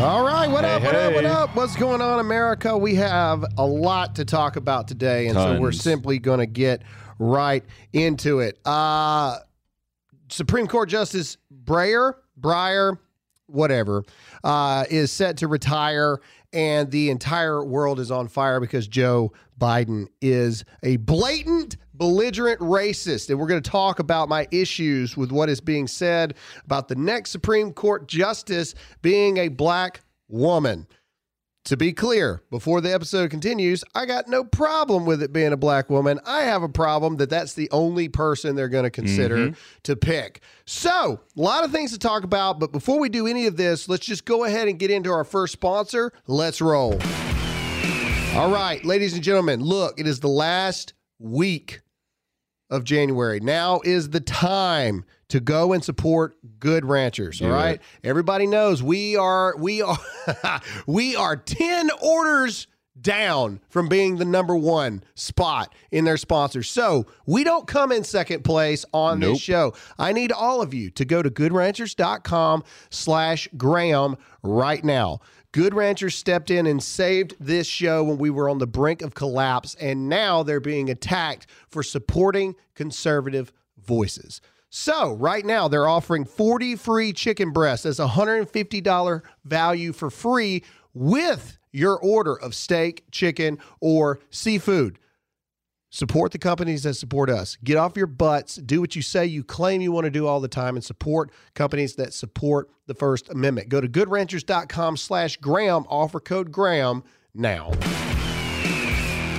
All right, what Hey, up, what up, what up? What's going on, America? We have a lot to talk about today, and so we're simply going to get right into it. Uh, Supreme Court Justice Breyer, Breyer, whatever, uh, is set to retire, and the entire world is on fire because Joe Biden is a blatant, belligerent racist. And we're going to talk about my issues with what is being said about the next Supreme Court Justice being a black woman. To be clear, before the episode continues, I got no problem with it being a black woman. I have a problem that that's the only person they're going to consider mm-hmm. to pick. So, a lot of things to talk about, but before we do any of this, let's just go ahead and get into our first sponsor. Let's roll. All right, ladies and gentlemen, look, it is the last week of January. Now is the time to go and support good ranchers. all Do right. Everybody knows we are we are we are 10 orders down from being the number one spot in their sponsors. So we don't come in second place on Nope. this show. I need all of you to go to goodranchers.com slash Graham right now. Good Ranchers stepped in and saved this show when we were on the brink of collapse, and now they're being attacked for supporting conservative voices. So, right now, they're offering 40 free chicken breasts as a $150 value for free with your order of steak, chicken, or seafood. Support the companies that support us. Get off your butts. Do what you say you claim you want to do all the time and support companies that support the First Amendment. Go to goodranchers.com slash Graham. Offer code Graham now.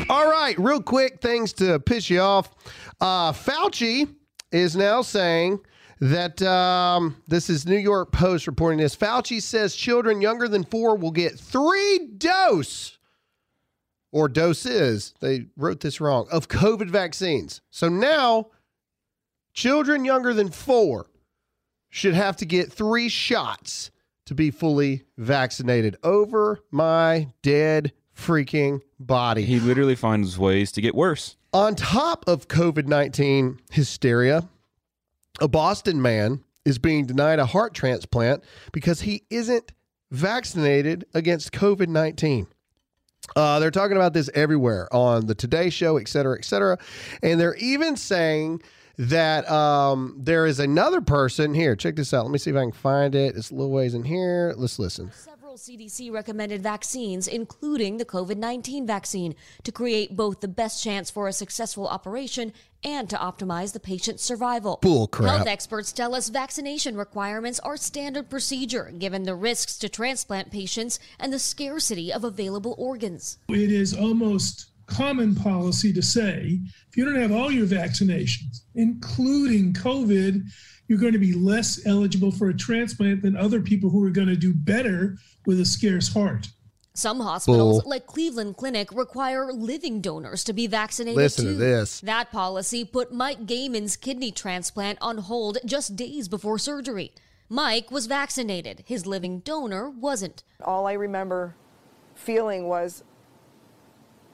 All right, real quick things to piss you off. Uh, Fauci is now saying that um, this is New York Post reporting this. Fauci says children younger than four will get three dose or doses, they wrote this wrong, of COVID vaccines. So now children younger than four should have to get three shots to be fully vaccinated over my dead freaking body. He literally finds ways to get worse. On top of COVID 19 hysteria, a Boston man is being denied a heart transplant because he isn't vaccinated against COVID 19. Uh, they're talking about this everywhere on the Today Show, et cetera, et cetera. And they're even saying that um, there is another person here. Check this out. Let me see if I can find it. It's a little ways in here. Let's listen. Several CDC recommended vaccines, including the COVID 19 vaccine, to create both the best chance for a successful operation and to optimize the patient's survival. Bull crap. Health experts tell us vaccination requirements are standard procedure given the risks to transplant patients and the scarcity of available organs. it is almost common policy to say if you don't have all your vaccinations, including COVID, you're going to be less eligible for a transplant than other people who are going to do better with a scarce heart. Some hospitals, Bull. like Cleveland Clinic, require living donors to be vaccinated Listen to this. That policy put Mike Gaiman's kidney transplant on hold just days before surgery. Mike was vaccinated. His living donor wasn't. all I remember feeling was,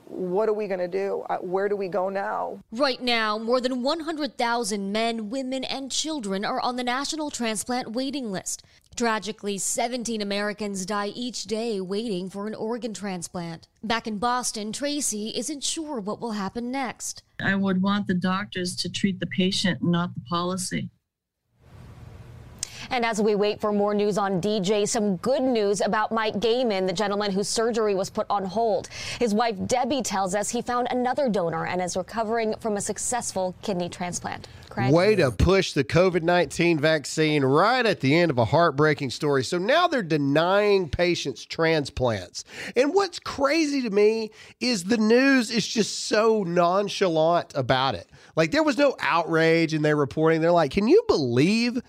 what are we going to do? Uh, Where do we go now? Right now, more than 100,000 men, women, and children are on the national transplant waiting list. Tragically, 17 Americans die each day waiting for an organ transplant. Back in Boston, Tracy isn't sure what will happen next. I would want the doctors to treat the patient, not the policy. And as we wait for more news on DJ, some good news about Mike Gaiman, the gentleman whose surgery was put on hold. His wife Debbie tells us he found another donor and is recovering from a successful kidney transplant. Craig? Way to push the COVID 19 vaccine right at the end of a heartbreaking story. So now they're denying patients transplants. And what's crazy to me is the news is just so nonchalant about it. Like there was no outrage in their reporting. They're like, can you believe?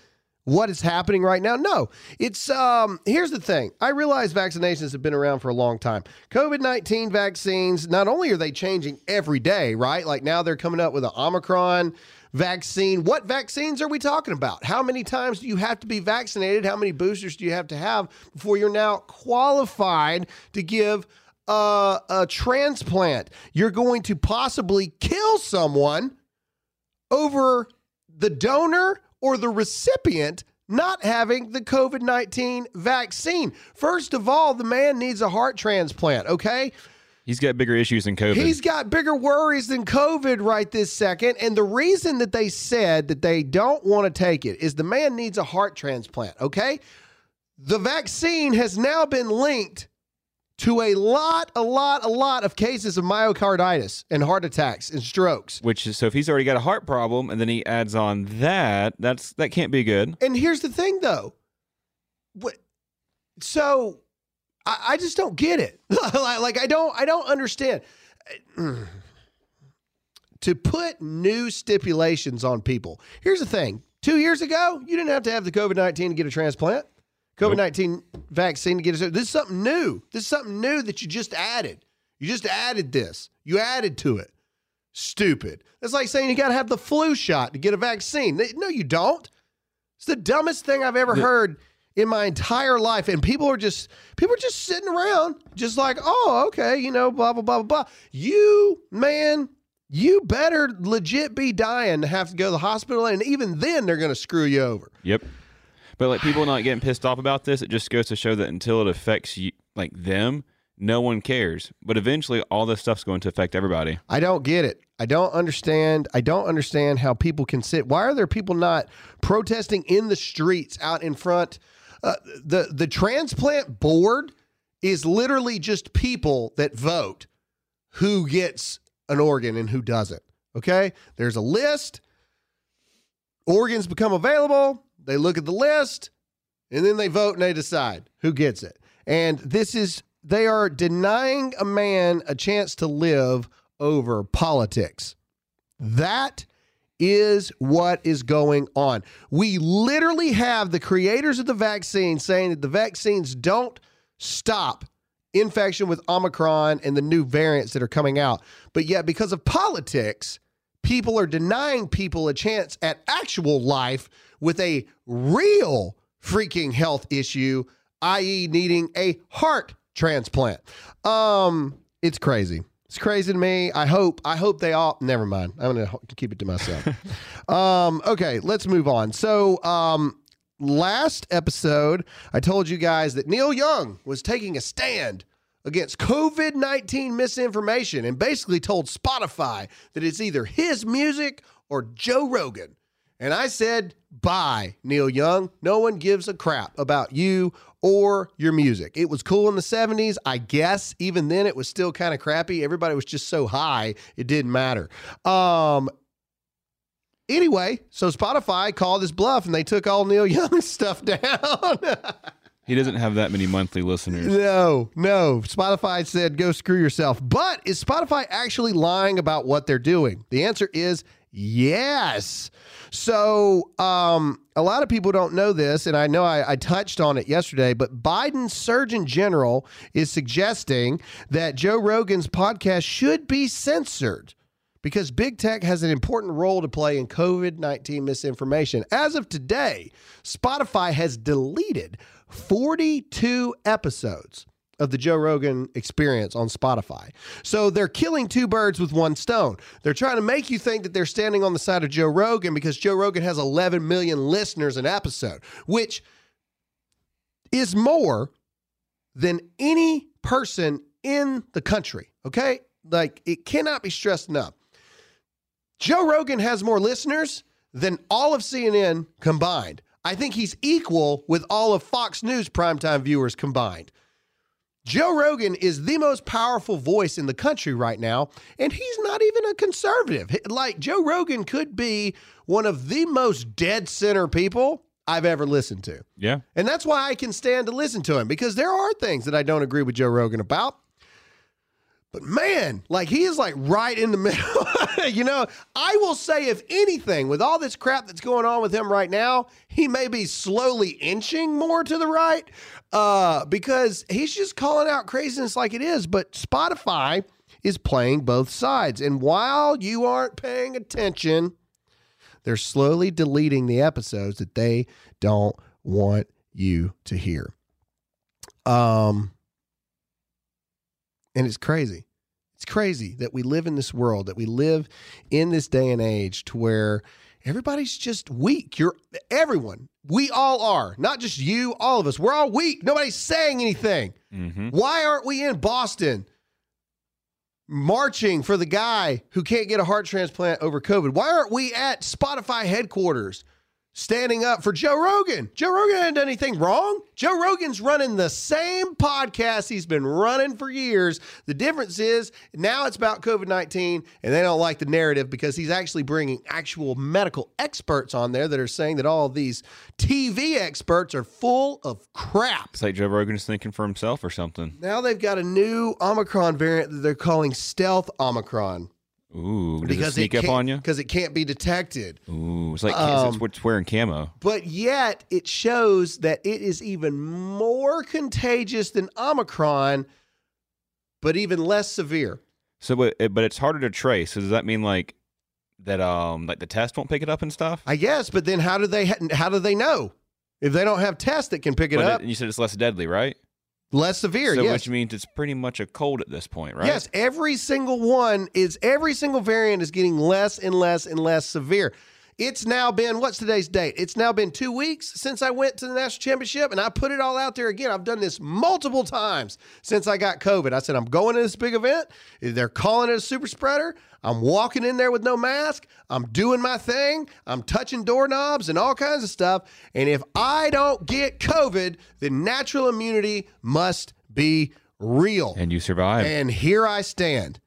What is happening right now? No, it's um. Here's the thing. I realize vaccinations have been around for a long time. COVID nineteen vaccines. Not only are they changing every day, right? Like now they're coming up with an Omicron vaccine. What vaccines are we talking about? How many times do you have to be vaccinated? How many boosters do you have to have before you're now qualified to give a, a transplant? You're going to possibly kill someone over the donor or the recipient not having the COVID 19 vaccine. First of all, the man needs a heart transplant, okay? He's got bigger issues than COVID. He's got bigger worries than COVID right this second. And the reason that they said that they don't want to take it is the man needs a heart transplant, okay? The vaccine has now been linked to a lot, a lot, a lot of cases of myocarditis and heart attacks and strokes. Which is so if he's already got a heart problem and then he adds on that, that's that can't be good. And here's the thing though. What so I, I just don't get it. like, I don't I don't understand. to put new stipulations on people. Here's the thing. Two years ago, you didn't have to have the COVID 19 to get a transplant. COVID 19 vaccine to get a This is something new. This is something new that you just added. You just added this. You added to it. Stupid. It's like saying you got to have the flu shot to get a vaccine. No, you don't. It's the dumbest thing I've ever heard in my entire life. And people are just people are just sitting around, just like, oh, okay, you know, blah blah blah blah blah. You man, you better legit be dying to have to go to the hospital, and even then they're going to screw you over. Yep. But like people not getting pissed off about this, it just goes to show that until it affects you, like them, no one cares. But eventually, all this stuff's going to affect everybody. I don't get it. I don't understand. I don't understand how people can sit. Why are there people not protesting in the streets out in front? Uh, the the transplant board is literally just people that vote who gets an organ and who doesn't. Okay, there's a list. Organs become available. They look at the list, and then they vote and they decide who gets it. And this is they are denying a man a chance to live over politics. That is what is going on. We literally have the creators of the vaccine saying that the vaccines don't stop infection with Omicron and the new variants that are coming out. But yet, because of politics, people are denying people a chance at actual life with a real freaking health issue, i.e., needing a heart transplant. Um, it's crazy. It's crazy to me. I hope. I hope they all. Never mind. I'm gonna keep it to myself. um, okay, let's move on. So, um, last episode, I told you guys that Neil Young was taking a stand against COVID 19 misinformation and basically told Spotify that it's either his music or Joe Rogan. And I said, bye, Neil Young. No one gives a crap about you or your music. It was cool in the 70s. I guess even then it was still kind of crappy. Everybody was just so high, it didn't matter. Um, anyway, so Spotify called his bluff and they took all Neil Young's stuff down. He doesn't have that many monthly listeners. No, no. Spotify said go screw yourself. But is Spotify actually lying about what they're doing? The answer is yes. So, um, a lot of people don't know this, and I know I, I touched on it yesterday, but Biden's Surgeon General is suggesting that Joe Rogan's podcast should be censored because big tech has an important role to play in COVID 19 misinformation. As of today, Spotify has deleted 42 episodes of the Joe Rogan experience on Spotify. So they're killing two birds with one stone. They're trying to make you think that they're standing on the side of Joe Rogan because Joe Rogan has 11 million listeners an episode, which is more than any person in the country. Okay? Like it cannot be stressed enough. Joe Rogan has more listeners than all of CNN combined. I think he's equal with all of Fox News primetime viewers combined. Joe Rogan is the most powerful voice in the country right now, and he's not even a conservative. Like, Joe Rogan could be one of the most dead center people I've ever listened to. Yeah. And that's why I can stand to listen to him because there are things that I don't agree with Joe Rogan about. But man, like he is like right in the middle. you know, I will say, if anything, with all this crap that's going on with him right now, he may be slowly inching more to the right uh, because he's just calling out craziness like it is. But Spotify is playing both sides. And while you aren't paying attention, they're slowly deleting the episodes that they don't want you to hear. Um, and it's crazy. It's crazy that we live in this world, that we live in this day and age to where everybody's just weak. You're everyone. We all are, not just you, all of us. We're all weak. Nobody's saying anything. Mm-hmm. Why aren't we in Boston marching for the guy who can't get a heart transplant over COVID? Why aren't we at Spotify headquarters standing up for Joe Rogan? Joe Rogan hasn't done anything wrong. Joe Rogan's running the same podcast he's been running for years. The difference is now it's about COVID 19 and they don't like the narrative because he's actually bringing actual medical experts on there that are saying that all these TV experts are full of crap. It's like Joe Rogan's thinking for himself or something. Now they've got a new Omicron variant that they're calling stealth Omicron Ooh, does it sneak it up on you? because it can't be detected. Ooh, it's like Um, it's what's wearing camo. But yet it shows that it is even more contagious than Omicron, but even less severe. So, but, but it's harder to trace. So does that mean like that? Um, like the test won't pick it up and stuff. I guess, but then how do they how do they know if they don't have tests that can pick it But up? you said it's less deadly, right? Less severe, so yes. which means it's pretty much a cold at this point, right? Yes, every single one is every single variant is getting less and less and less severe. It's now been what's today's date? It's now been two weeks since I went to the national championship, and I put it all out there again. I've done this multiple times since I got COVID. I said I'm going to this big event. They're calling it a super spreader. I'm walking in there with no mask. I'm doing my thing. I'm touching doorknobs and all kinds of stuff. And if I don't get COVID, then natural immunity must be real. And you survive. And here I stand.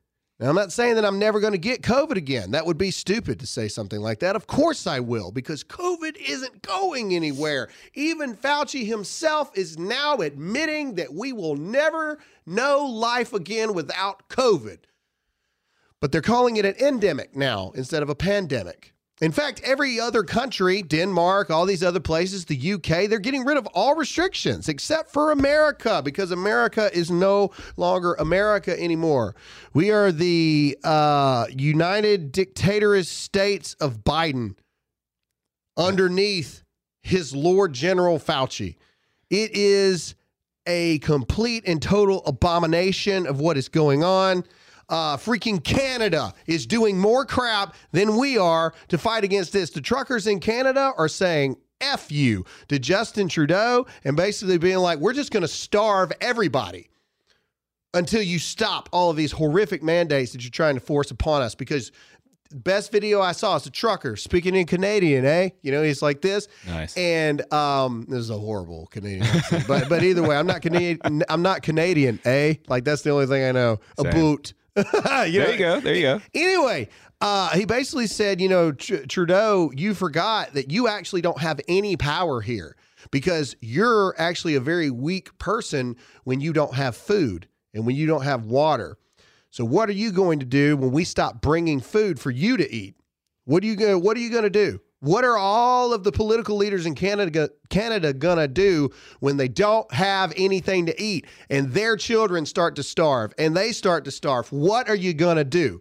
Now, I'm not saying that I'm never going to get COVID again. That would be stupid to say something like that. Of course I will, because COVID isn't going anywhere. Even Fauci himself is now admitting that we will never know life again without COVID. But they're calling it an endemic now instead of a pandemic. In fact, every other country, Denmark, all these other places, the UK, they're getting rid of all restrictions except for America because America is no longer America anymore. We are the uh, United Dictatorist States of Biden underneath his Lord General Fauci. It is a complete and total abomination of what is going on. Uh, freaking Canada is doing more crap than we are to fight against this. The truckers in Canada are saying F you to Justin Trudeau and basically being like, we're just going to starve everybody until you stop all of these horrific mandates that you're trying to force upon us because best video I saw is a trucker speaking in Canadian, eh? You know, he's like this. Nice. And um, this is a horrible Canadian accent, but but either way, I'm not Canadian. I'm not Canadian, eh? Like that's the only thing I know. A boot. You there know? you go. There you go. Anyway, uh, he basically said, you know, Tr- Trudeau, you forgot that you actually don't have any power here because you're actually a very weak person when you don't have food and when you don't have water. So what are you going to do when we stop bringing food for you to eat? What are you going? What are you going to do? What are all of the political leaders in Canada Canada gonna do when they don't have anything to eat and their children start to starve and they start to starve? What are you gonna do?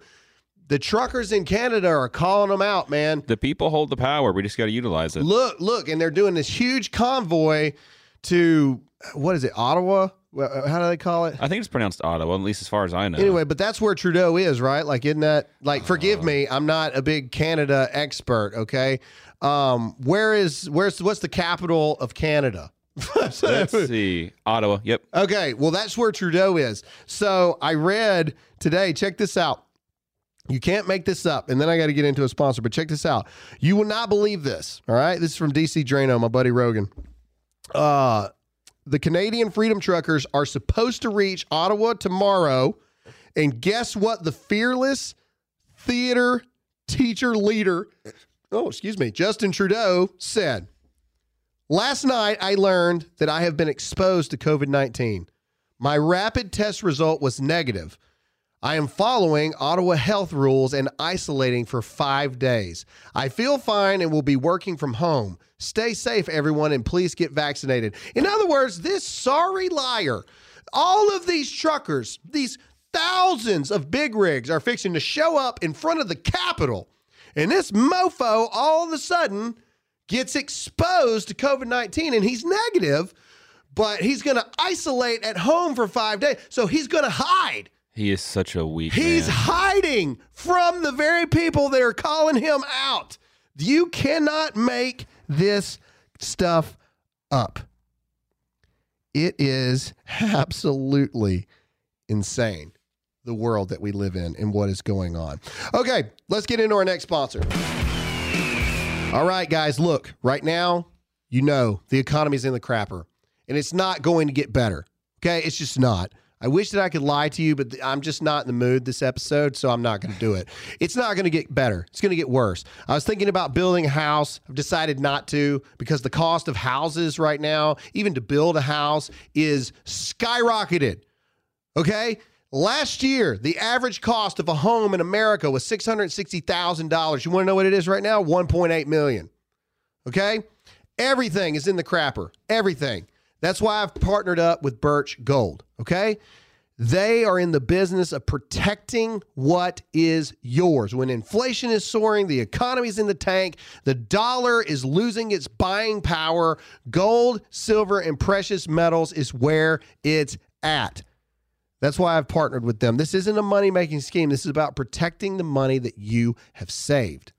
The truckers in Canada are calling them out, man. The people hold the power. We just got to utilize it. Look, look, and they're doing this huge convoy to what is it, Ottawa? Well, How do they call it? I think it's pronounced Ottawa, at least as far as I know. Anyway, but that's where Trudeau is, right? Like, isn't that like? Forgive me, I'm not a big Canada expert. Okay, um, where is where's what's the capital of Canada? Let's see. Ottawa. Yep. Okay, well, that's where Trudeau is. So I read today, check this out. You can't make this up. And then I got to get into a sponsor, but check this out. You will not believe this. All right. This is from DC Draino, my buddy Rogan. Uh, the Canadian Freedom Truckers are supposed to reach Ottawa tomorrow. And guess what? The fearless theater teacher leader, oh, excuse me, Justin Trudeau said. Last night, I learned that I have been exposed to COVID 19. My rapid test result was negative. I am following Ottawa health rules and isolating for five days. I feel fine and will be working from home. Stay safe, everyone, and please get vaccinated. In other words, this sorry liar, all of these truckers, these thousands of big rigs are fixing to show up in front of the Capitol. And this mofo all of a sudden gets exposed to COVID 19 and he's negative, but he's going to isolate at home for five days. So he's going to hide. He is such a weak He's man. hiding from the very people that are calling him out. You cannot make this stuff up. It is absolutely insane the world that we live in and what is going on. Okay, let's get into our next sponsor. All right, guys, look, right now, you know the economy's in the crapper and it's not going to get better. Okay, it's just not. I wish that I could lie to you, but I'm just not in the mood this episode, so I'm not going to do it. It's not going to get better. It's going to get worse. I was thinking about building a house. I've decided not to because the cost of houses right now, even to build a house, is skyrocketed. Okay? Last year, the average cost of a home in America was $660,000. You want to know what it is right now? 1.8 million. Okay? Everything is in the crapper. Everything. That's why I've partnered up with Birch Gold. Okay? They are in the business of protecting what is yours. When inflation is soaring, the economy's in the tank, the dollar is losing its buying power, gold, silver, and precious metals is where it's at. That's why I've partnered with them. This isn't a money making scheme. This is about protecting the money that you have saved.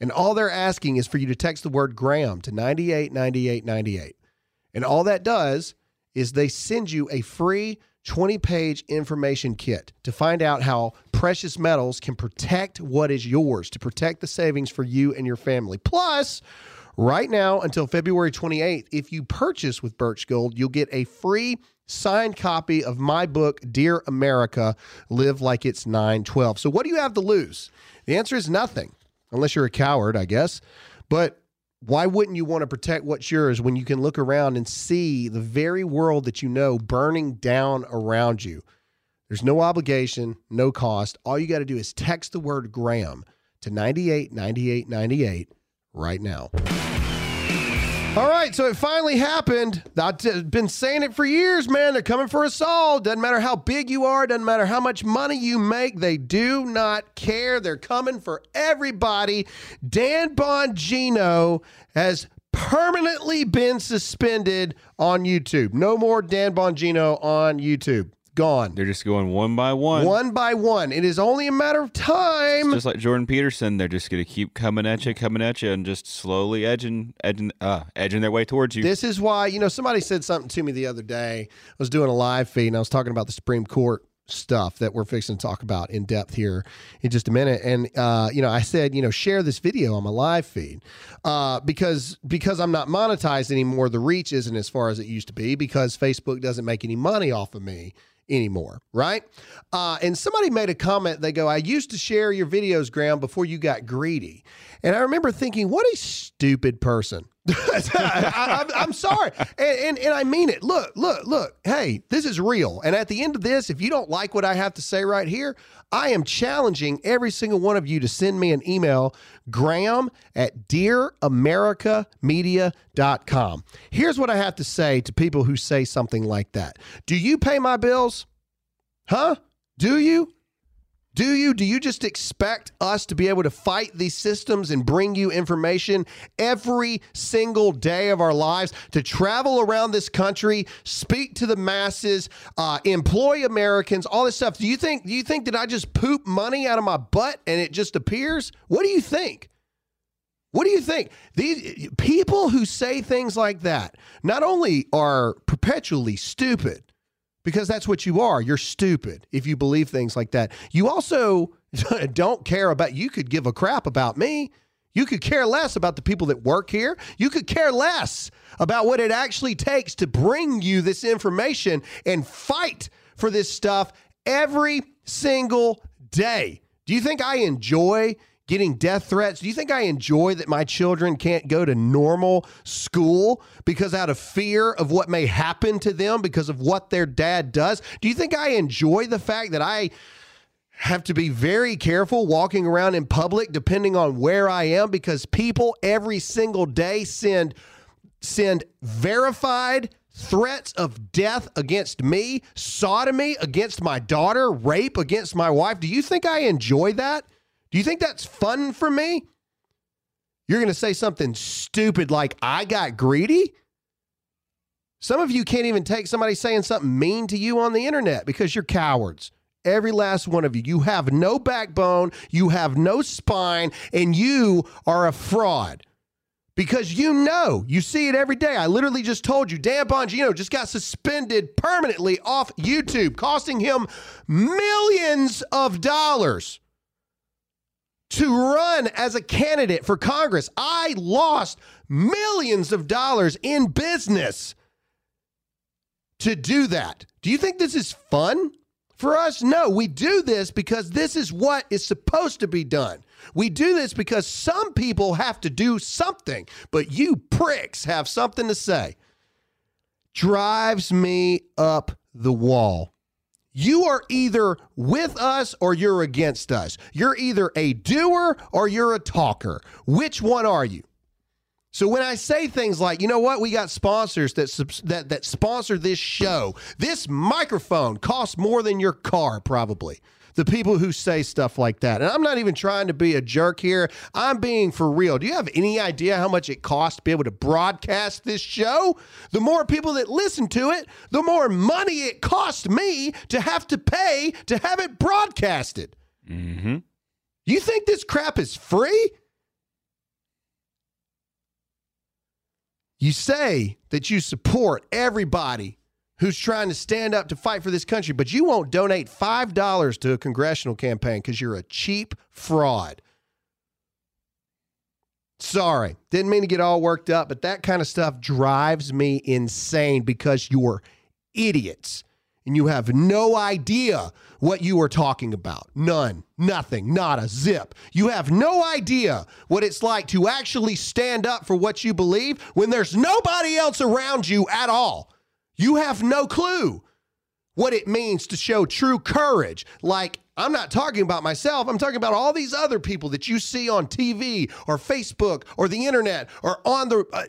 And all they're asking is for you to text the word Graham to 989898. And all that does is they send you a free 20 page information kit to find out how precious metals can protect what is yours, to protect the savings for you and your family. Plus, right now until February 28th, if you purchase with Birch Gold, you'll get a free signed copy of my book, Dear America Live Like It's 912. So, what do you have to lose? The answer is nothing, unless you're a coward, I guess. But why wouldn't you want to protect what's yours when you can look around and see the very world that you know burning down around you? There's no obligation, no cost. All you got to do is text the word Graham to 989898 right now. All right, so it finally happened. I've been saying it for years, man. They're coming for us all. Doesn't matter how big you are, doesn't matter how much money you make, they do not care. They're coming for everybody. Dan Bongino has permanently been suspended on YouTube. No more Dan Bongino on YouTube. Gone. They're just going one by one. One by one. It is only a matter of time. Just like Jordan Peterson, they're just going to keep coming at you, coming at you, and just slowly edging, edging, uh, edging their way towards you. This is why, you know, somebody said something to me the other day. I was doing a live feed and I was talking about the Supreme Court stuff that we're fixing to talk about in depth here in just a minute. And uh, you know, I said, you know, share this video on my live feed uh, because because I'm not monetized anymore. The reach isn't as far as it used to be because Facebook doesn't make any money off of me anymore, right? Uh, and somebody made a comment. They go, I used to share your videos, Graham, before you got greedy. And I remember thinking, what a stupid person. I, am sorry. And, and, and I mean it. Look, look, look. Hey, this is real. And at the end of this, if you don't like what I have to say right here, I am challenging every single one of you to send me an email, graham at dearamericamedia.com. Here's what I have to say to people who say something like that Do you pay my bills? Huh? Do you? Do you? Do you just expect us to be able to fight these systems and bring you information every single day of our lives, to travel around this country, speak to the masses, uh, employ Americans, all this stuff? Do you think? Do you think that I just poop money out of my butt and it just appears? What do you think? What do you think? These people who say things like that not only are perpetually stupid, because that's what you are. You're stupid if you believe things like that. You also don't care about, you could give a crap about me. You could care less about the people that work here. You could care less about what it actually takes to bring you this information and fight for this stuff every single day. Do you think I enjoy getting death threats? Do you think I enjoy that my children can't go to normal school because out of fear of what may happen to them because of what their dad does? Do you think I enjoy the fact that I have to be very careful walking around in public depending on where I am because people every single day send send verified threats of death against me, sodomy against my daughter, rape against my wife. Do you think I enjoy that? Do you think that's fun for me? You're going to say something stupid like, I got greedy? Some of you can't even take somebody saying something mean to you on the internet because you're cowards. Every last one of you. You have no backbone, you have no spine, and you are a fraud. Because you know, you see it every day. I literally just told you, Dan Bongino just got suspended permanently off YouTube, costing him millions of dollars to run as a candidate for Congress. I lost millions of dollars in business to do that. Do you think this is fun for us? No, we do this because this is what is supposed to be done. We do this because some people have to do something, but you pricks have something to say. Drives me up the wall. You are either with us or you're against us. You're either a doer or you're a talker. Which one are you? So when I say things like, you know what, we got sponsors that that that sponsor this show. This microphone costs more than your car probably. The people who say stuff like that. And I'm not even trying to be a jerk here. I'm being for real. Do you have any idea how much it costs to be able to broadcast this show? The more people that listen to it, the more money it costs me to have to pay to have it broadcasted. Mm-hmm. You think this crap is free? You say that you support everybody who's trying to stand up to fight for this country, but you won't donate $5 to a congressional campaign because you're a cheap fraud. Sorry, didn't mean to get all worked up, but that kind of stuff drives me insane because you're idiots and you have no idea what you are talking about. None, nothing, not a zip. You have no idea what it's like to actually stand up for what you believe when there's nobody else around you at all. You have no clue what it means to show true courage. Like, I'm not talking about myself. I'm talking about all these other people that you see on TV or Facebook or the internet or on the uh,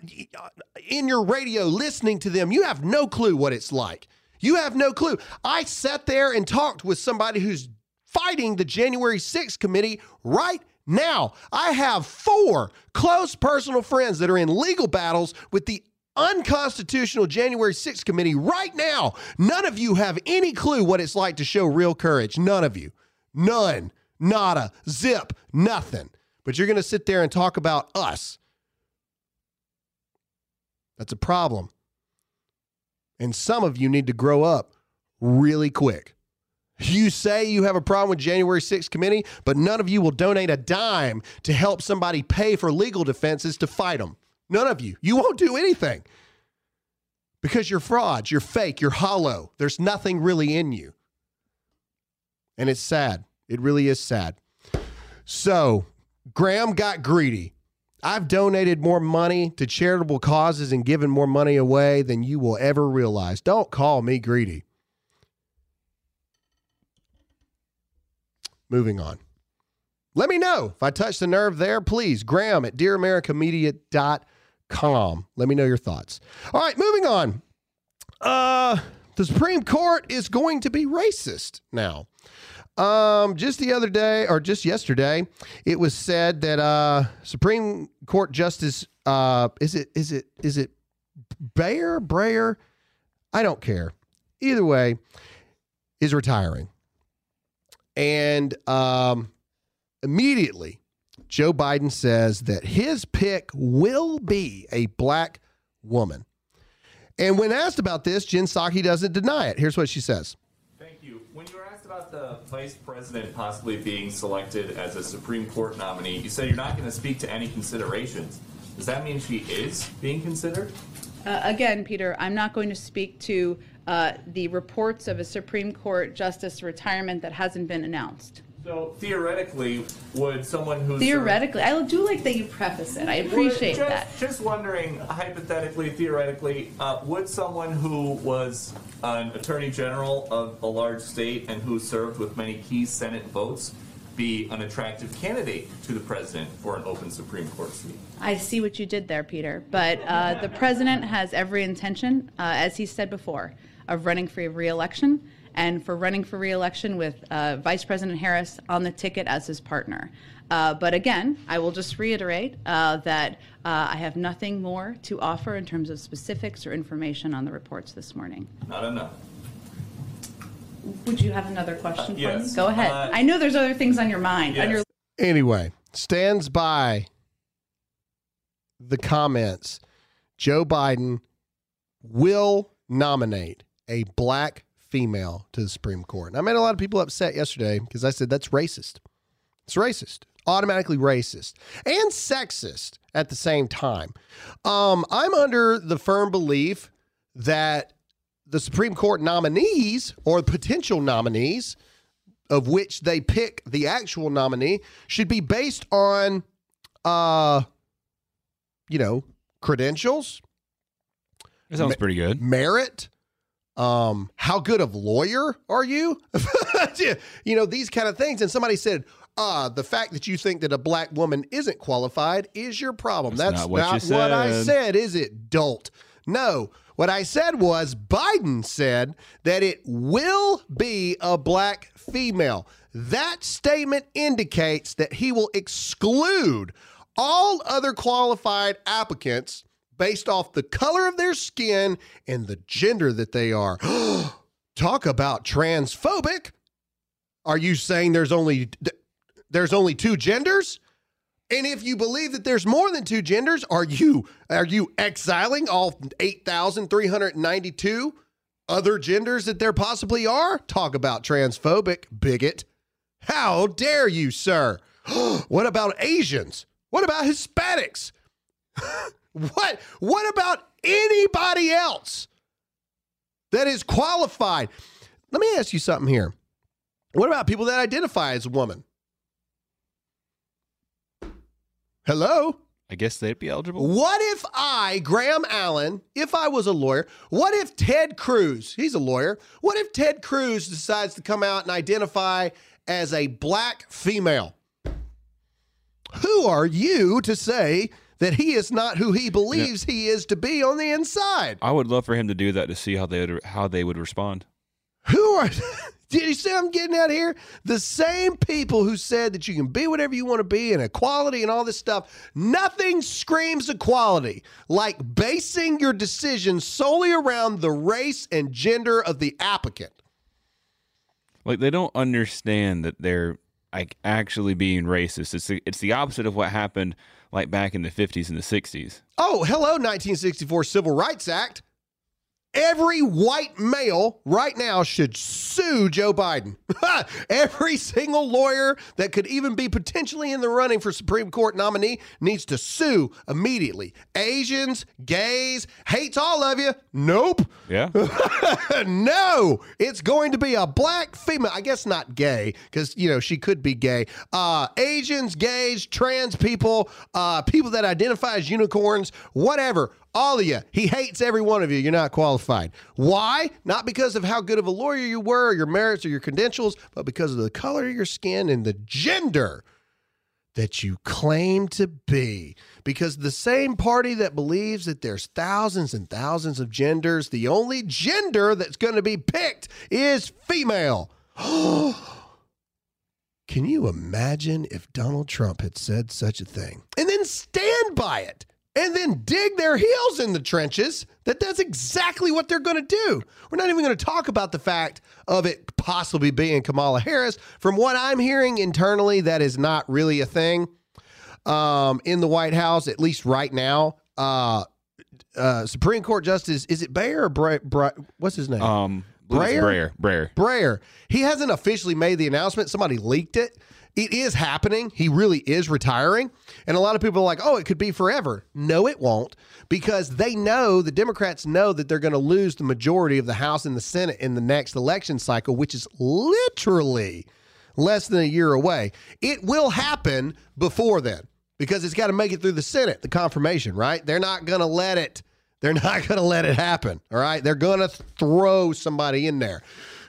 in your radio listening to them. You have no clue what it's like. You have no clue. I sat there and talked with somebody who's fighting the January 6th committee right now. I have four close personal friends that are in legal battles with the unconstitutional January 6th committee right now. None of you have any clue what it's like to show real courage. None of you. None. Nada. Zip. Nothing. But you're going to sit there and talk about us. That's a problem. And some of you need to grow up really quick. You say you have a problem with January 6th committee, but none of you will donate a dime to help somebody pay for legal defenses to fight them. None of you. You won't do anything because you're frauds, you're fake, you're hollow. There's nothing really in you. And it's sad. It really is sad. So, Graham got greedy. I've donated more money to charitable causes and given more money away than you will ever realize. Don't call me greedy. Moving on. Let me know if I touched the nerve there, please. Graham at dearamericamedia.com calm. Let me know your thoughts. All right, moving on. Uh, the Supreme Court is going to be racist now. Um, just the other day, or just yesterday, it was said that uh, Supreme Court Justice uh, is it is it is it Bayer Breyer? I don't care. Either way, is retiring, and um, immediately Joe Biden says that his pick will be a black woman. And when asked about this, Jen Psaki doesn't deny it. Here's what she says. Thank you. When you were asked about the vice president possibly being selected as a Supreme Court nominee, you said you're not going to speak to any considerations. Does that mean she is being considered? Uh, again, Peter, I'm not going to speak to uh, the reports of a Supreme Court justice retirement that hasn't been announced. So theoretically, would someone who theoretically, I do like that you preface it. I appreciate just, that. Just wondering, hypothetically, theoretically, uh, would someone who was an attorney general of a large state and who served with many key Senate votes be an attractive candidate to the president for an open Supreme Court seat? I see what you did there, Peter. But uh, the president has every intention, uh, as he said before, of running for re-election and for running for reelection with uh, Vice President Harris on the ticket as his partner. Uh, but again, I will just reiterate uh, that uh, I have nothing more to offer in terms of specifics or information on the reports this morning. Not enough. Would you have another question Uh, yes. Go ahead. Uh, I know there's other things on your mind. On your Anyway, stands by the comments. Joe Biden will nominate a black female to the Supreme Court. And I made a lot of people upset yesterday because I said that's racist. It's racist, automatically racist, and sexist at the same time. Um, I'm under the firm belief that the Supreme Court nominees or potential nominees of which they pick the actual nominee should be based on uh you know credentials That sounds pretty good. merit um how good of lawyer are you? You know these kind of things. And somebody said uh the fact that you think that a black woman isn't qualified is your problem. That's that's, not what you what i said is it dolt? No. What i said was biden said that it will be a black female. That statement indicates that he will exclude all other qualified applicants based off the color of their skin and the gender that they are. Talk about transphobic. Are you saying there's only there's only two genders? And if you believe that there's more than two genders, are you are you exiling all 8,392 other genders that there possibly are? Talk about transphobic, bigot. How dare you, sir? what about Asians? What about Hispanics? what what about anybody else that is qualified? Let me ask you something here. What about people that identify as a woman? Hello? I guess they'd be eligible. What if I, Graham Allen, if I was a lawyer, what if Ted Cruz, he's a lawyer, what if Ted Cruz decides to come out and identify as a black female? Who are you to say that he is not who he believes he is to be on the inside? I would love for him to do that to see how they would how they would respond. Who are Did you see what I'm getting at here? The same people who said that you can be whatever you want to be and equality and all this stuff. Nothing screams equality like basing your decisions solely around the race and gender of the applicant. Like they don't understand that they're like actually being racist. It's the, it's the opposite of what happened like back in the 50s and the 60s. Oh, hello, 1964 Civil Rights Act. Every white male right now should sue Joe Biden. Every single lawyer that could even be potentially in the running for Supreme Court nominee needs to sue immediately. Asians, gays, hates all of you. Nope. Yeah. no, it's going to be a black female. I guess not gay because you know she could be gay. Uh, Asians, gays, trans people, uh, people that identify as unicorns, whatever. All of you. He hates every one of you. You're not qualified. Why? Not because of how good of a lawyer you were, or your merits, or your credentials, but because of the color of your skin and the gender that you claim to be. Because the same party that believes that there's thousands and thousands of genders, the only gender that's going to be picked is female. Can you imagine if Donald Trump had said such a thing and then stand by it and then dig their heels in the trenches? That that's exactly what they're going to do. We're not even going to talk about the fact of it possibly being Kamala Harris. From what I'm hearing internally, that is not really a thing um, in the White House, at least right now. Uh, uh, Supreme Court Justice, is it Bayer or what's his name? Um, Breyer? Breyer. Breyer. Breyer. He hasn't officially made the announcement. Somebody leaked it. It is happening. He really is retiring. And a lot of people are like, oh, it could be forever. No, it won't, because they know, the Democrats know that they're going to lose the majority of the House and the Senate in the next election cycle, which is literally less than a year away. It will happen before then because it's got to make it through the Senate, the confirmation, right? They're not going to let it. They're not going to let it happen. All right. They're going to throw somebody in there.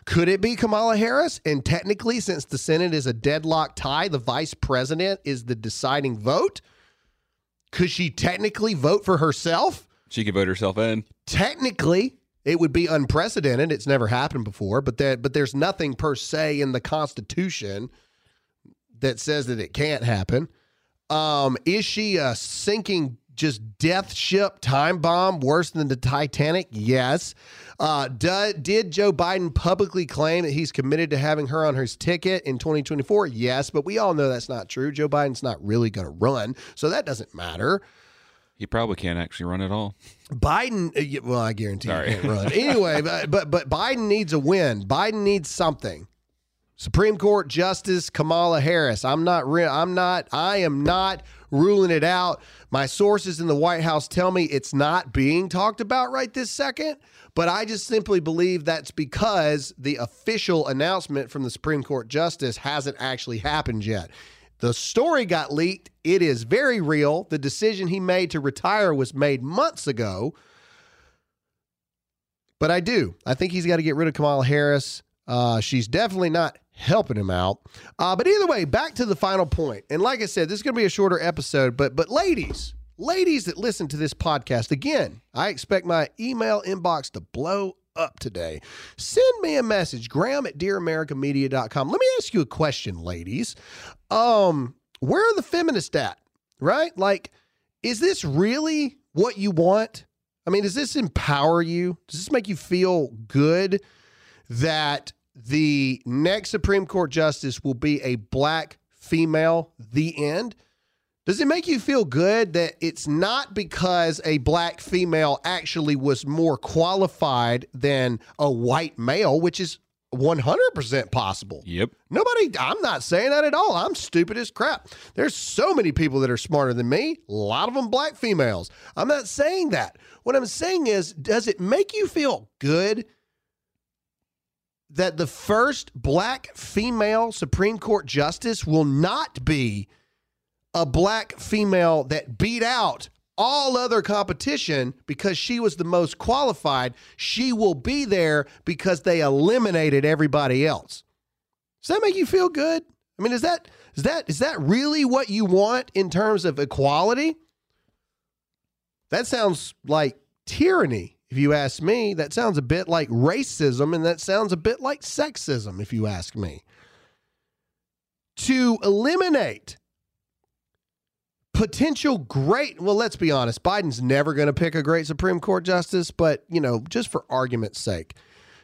Could it be Kamala Harris? And technically, since the Senate is a deadlock tie, the vice president is the deciding vote. Could she technically vote for herself? She could vote herself in. Technically, it would be unprecedented. It's never happened before, but that but there's nothing per se in the Constitution that says that it can't happen. Um, is she a sinking just death ship time bomb worse than the Titanic? Yes. Uh, do, did Joe Biden publicly claim that he's committed to having her on his ticket in 2024? Yes, but we all know that's not true. Joe Biden's not really going to run, so that doesn't matter. He probably can't actually run at all. Biden, uh, well, I guarantee Sorry. he can't run. Anyway, but, but but Biden needs a win. Biden needs something. Supreme Court Justice Kamala Harris. I'm not. Re- I'm not. I am not ruling it out. My sources in the White House tell me it's not being talked about right this second. But I just simply believe that's because the official announcement from the Supreme Court Justice hasn't actually happened yet. The story got leaked. It is very real. The decision he made to retire was made months ago. But I do. I think he's got to get rid of Kamala Harris. Uh, she's definitely not helping him out. Uh, but either way, back to the final point. And like I said, this is going to be a shorter episode. But but ladies, ladies that listen to this podcast, again, I expect my email inbox to blow up today. Send me a message, graham at dearamericamedia.com. Let me ask you a question, ladies. Um, where are the feminists at? Right? Like, is this really what you want? I mean, does this empower you? Does this make you feel good that the next Supreme Court justice will be a black female? The end. Does it make you feel good that it's not because a black female actually was more qualified than a white male, which is 100% possible? Yep. Nobody, I'm not saying that at all. I'm stupid as crap. There's so many people that are smarter than me, a lot of them black females. I'm not saying that. What I'm saying is, does it make you feel good that the first black female Supreme Court justice will not be a black female that beat out all other competition because she was the most qualified? She will be there because they eliminated everybody else. Does that make you feel good? I mean, is that is that is that really what you want in terms of equality? That sounds like tyranny, if you ask me. That sounds a bit like racism, and that sounds a bit like sexism, if you ask me. To eliminate potential great, well, let's be honest, Biden's never going to pick a great Supreme Court justice, but, you know, just for argument's sake,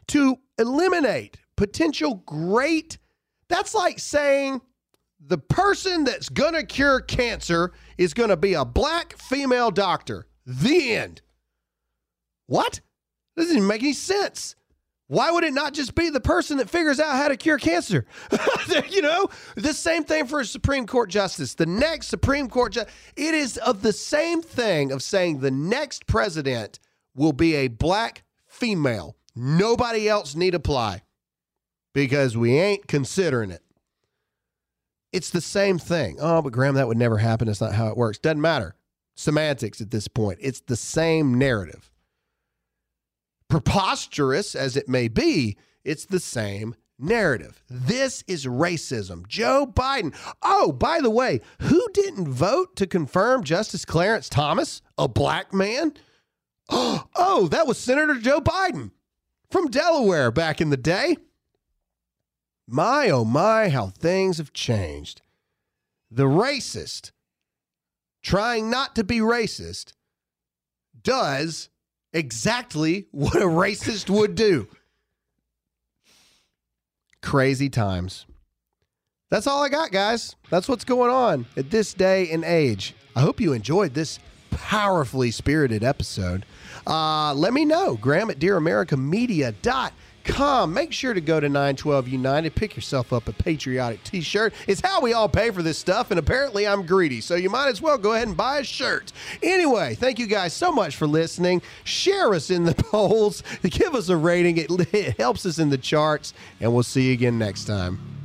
to eliminate potential great, that's like saying the person that's going to cure cancer is going to be a black female doctor. The end. What? That doesn't even make any sense. Why would it not just be the person that figures out how to cure cancer? you know, the same thing for a Supreme Court justice. The next Supreme Court justice, it is of the same thing of saying the next president will be a black female. Nobody else need apply because we ain't considering it. It's the same thing. Oh, but Graham, that would never happen. That's not how it works. Doesn't matter. Semantics at this point. It's the same narrative. Preposterous as it may be, it's the same narrative. This is racism. Joe Biden. Oh, by the way, who didn't vote to confirm Justice Clarence Thomas, a black man? Oh, that was Senator Joe Biden from Delaware back in the day. My, oh my, how things have changed. The racist trying not to be racist does exactly what a racist would do. Crazy times. That's all I got, guys. That's what's going on at this day and age. I hope you enjoyed this powerfully spirited episode. Uh, let me know. Graham at DearAmericaMedia.com. Make sure to go to 912 United. Pick yourself up a patriotic t shirt. It's how we all pay for this stuff, and apparently I'm greedy. So you might as well go ahead and buy a shirt. Anyway, thank you guys so much for listening. Share us in the polls, give us a rating, it, it helps us in the charts, and we'll see you again next time.